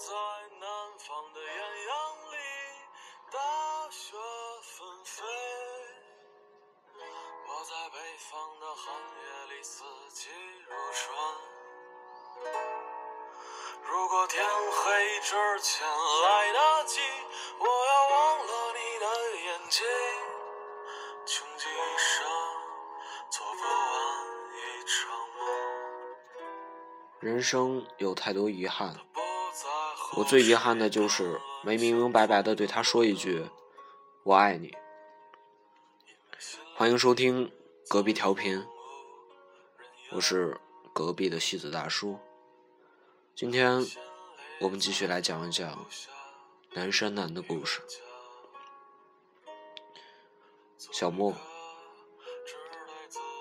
在南方的艳阳里，大雪纷飞。我在北方的寒夜里，四季如春。如果天黑之前来得及，我要忘了你的眼睛，穷极一生做不完一场梦。人生有太多遗憾，我最遗憾的就是没明明白白的对他说一句“我爱你”。欢迎收听隔壁调频，我是隔壁的戏子大叔。今天我们继续来讲一讲南山南的故事。小莫，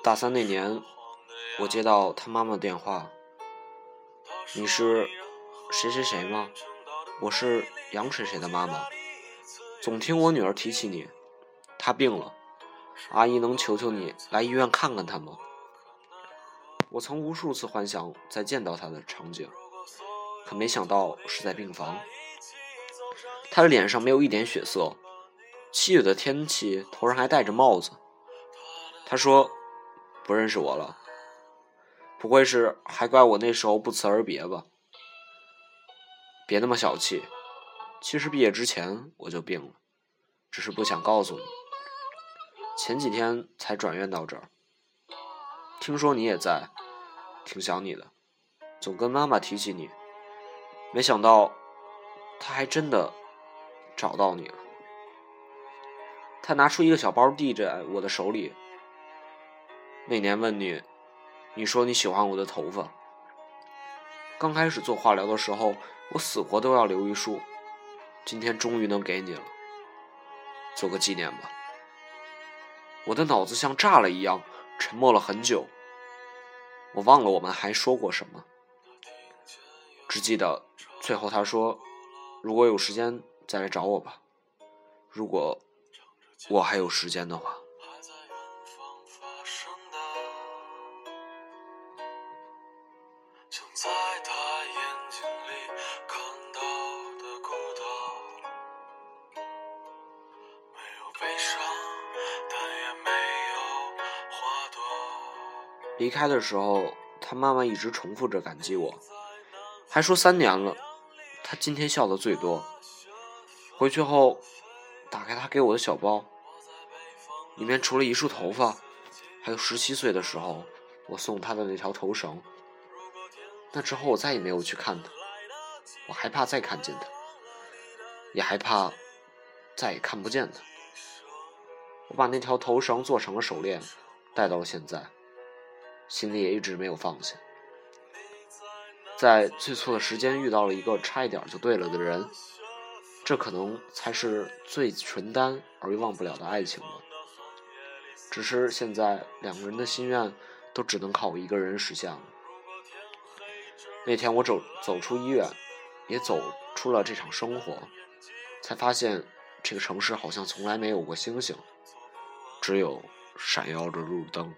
大三那年，我接到他妈妈电话，你是谁谁谁吗？我是杨谁谁的妈妈，总听我女儿提起你，她病了，阿姨能求求你来医院看看她吗？我曾无数次幻想再见到她的场景，可没想到是在病房。她的脸上没有一点血色，七月的天气，头上还戴着帽子。她说：“不认识我了，不会是还怪我那时候不辞而别吧？”别那么小气，其实毕业之前我就病了，只是不想告诉你。前几天才转院到这儿，听说你也在，挺想你的，总跟妈妈提起你，没想到她还真的找到你了。她拿出一个小包递在我的手里。那年问你，你说你喜欢我的头发。刚开始做化疗的时候，我死活都要留一束，今天终于能给你了，做个纪念吧。我的脑子像炸了一样，沉默了很久。我忘了我们还说过什么，只记得最后他说：“如果有时间再来找我吧，如果我还有时间的话。”悲伤，但也没有花朵离开的时候，他妈妈一直重复着感激我，还说三年了，他今天笑的最多。回去后，打开他给我的小包，里面除了一束头发，还有十七岁的时候我送他的那条头绳。那之后我再也没有去看他，我害怕再看见他，也害怕再也看不见他。我把那条头绳做成了手链，戴到了现在。心里也一直没有放下。在最错的时间遇到了一个差一点就对了的人，这可能才是最纯单而又忘不了的爱情了。只是现在两个人的心愿都只能靠我一个人实现了。那天我走走出医院，也走出了这场生活，才发现这个城市好像从来没有过星星，只有闪耀着路灯。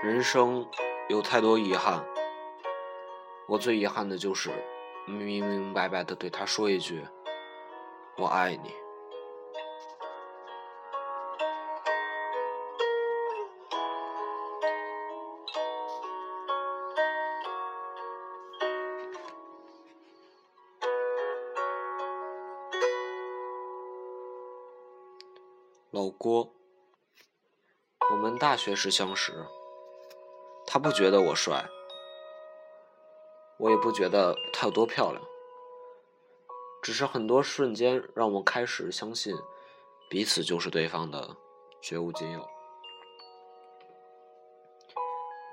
人生有太多遗憾，我最遗憾的就是明明白白的对他说一句：“我爱你。”老郭，我们大学时相识，他不觉得我帅，我也不觉得她有多漂亮，只是很多瞬间让我开始相信彼此就是对方的绝无仅有。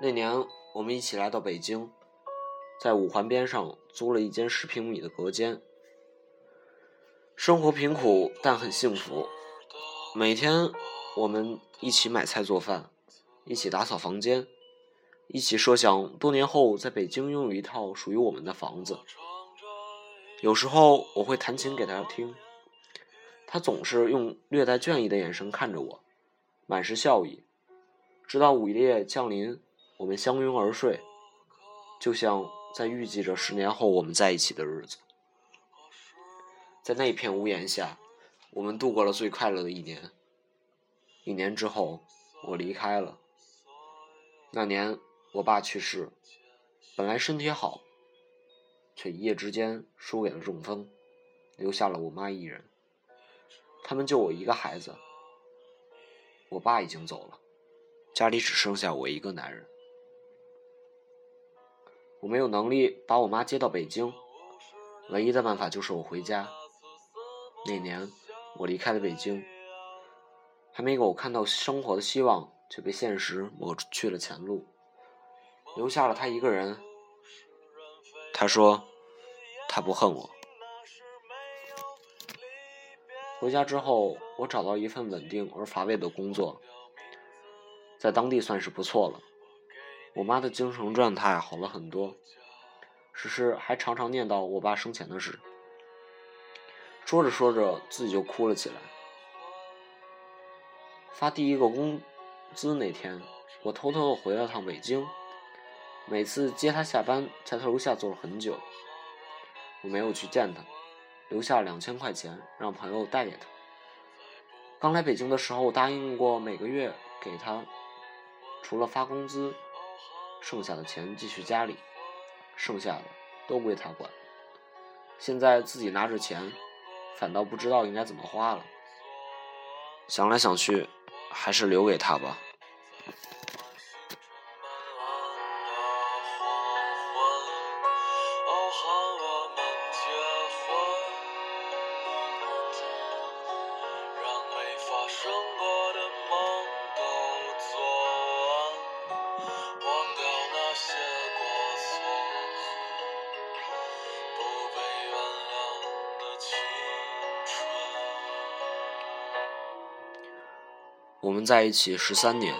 那年我们一起来到北京，在五环边上租了一间十平米的隔间，生活贫苦但很幸福。每天我们一起买菜做饭，一起打扫房间，一起设想多年后在北京拥有一套属于我们的房子。有时候我会弹琴给他听，他总是用略带倦意的眼神看着我，满是笑意。直到午夜降临，我们相拥而睡，就像在预计着十年后我们在一起的日子。在那片屋檐下。我们度过了最快乐的一年。一年之后，我离开了。那年，我爸去世，本来身体好，却一夜之间输给了中风，留下了我妈一人。他们就我一个孩子。我爸已经走了，家里只剩下我一个男人。我没有能力把我妈接到北京，唯一的办法就是我回家。那年。我离开了北京，还没给我看到生活的希望，就被现实抹去了前路，留下了他一个人。他说，他不恨我。回家之后，我找到一份稳定而乏味的工作，在当地算是不错了。我妈的精神状态好了很多，只是还常常念叨我爸生前的事。说着说着，自己就哭了起来。发第一个工资那天，我偷偷的回了趟北京。每次接他下班，在他楼下坐了很久。我没有去见他，留下两千块钱让朋友带给他。刚来北京的时候，答应过每个月给他，除了发工资，剩下的钱寄去家里，剩下的都归他管。现在自己拿着钱。反倒不知道应该怎么花了，想来想去，还是留给他吧。我们在一起十三年，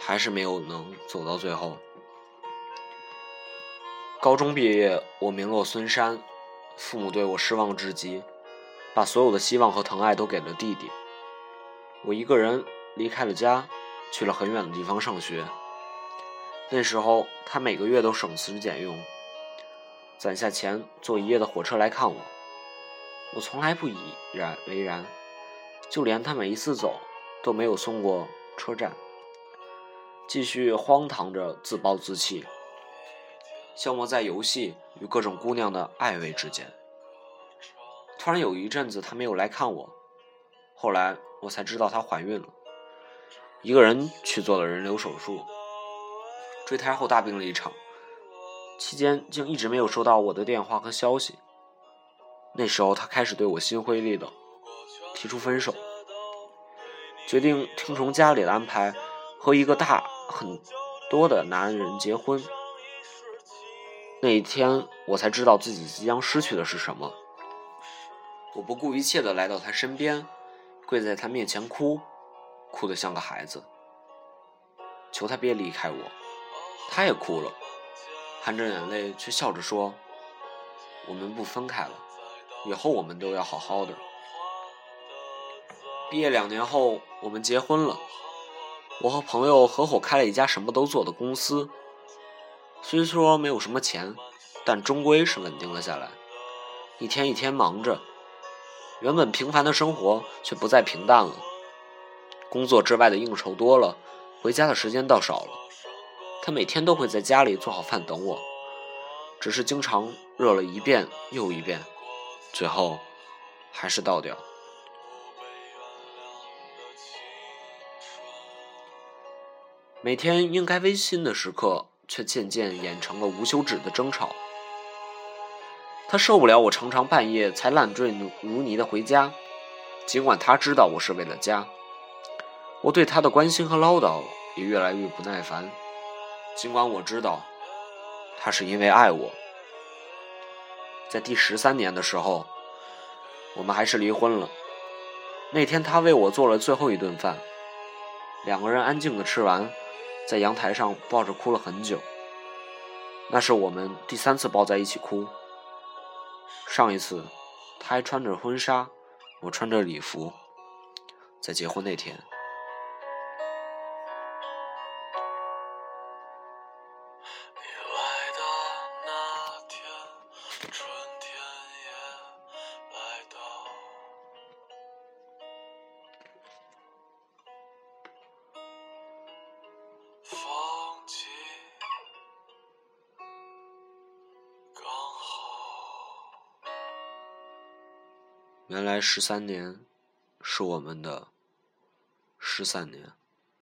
还是没有能走到最后。高中毕业，我名落孙山，父母对我失望至极，把所有的希望和疼爱都给了弟弟。我一个人离开了家，去了很远的地方上学。那时候，他每个月都省吃俭用，攒下钱坐一夜的火车来看我。我从来不以然为然，就连他每一次走。都没有送过车站，继续荒唐着自暴自弃，消磨在游戏与各种姑娘的暧昧之间。突然有一阵子他没有来看我，后来我才知道她怀孕了，一个人去做了人流手术，坠胎后大病了一场，期间竟一直没有收到我的电话和消息。那时候他开始对我心灰意冷，提出分手。决定听从家里的安排，和一个大很多的男人结婚。那一天，我才知道自己即将失去的是什么。我不顾一切的来到他身边，跪在他面前哭，哭得像个孩子，求他别离开我。他也哭了，含着眼泪却笑着说：“我们不分开了，以后我们都要好好的。”毕业两年后，我们结婚了。我和朋友合伙开了一家什么都做的公司。虽说没有什么钱，但终归是稳定了下来。一天一天忙着，原本平凡的生活却不再平淡了。工作之外的应酬多了，回家的时间倒少了。他每天都会在家里做好饭等我，只是经常热了一遍又一遍，最后还是倒掉。每天应该温馨的时刻，却渐渐演成了无休止的争吵。他受不了我常常半夜才烂醉如泥的回家，尽管他知道我是为了家。我对他的关心和唠叨也越来越不耐烦，尽管我知道他是因为爱我。在第十三年的时候，我们还是离婚了。那天他为我做了最后一顿饭，两个人安静的吃完。在阳台上抱着哭了很久，那是我们第三次抱在一起哭。上一次，她还穿着婚纱，我穿着礼服，在结婚那天。原来十三年，是我们的十三年。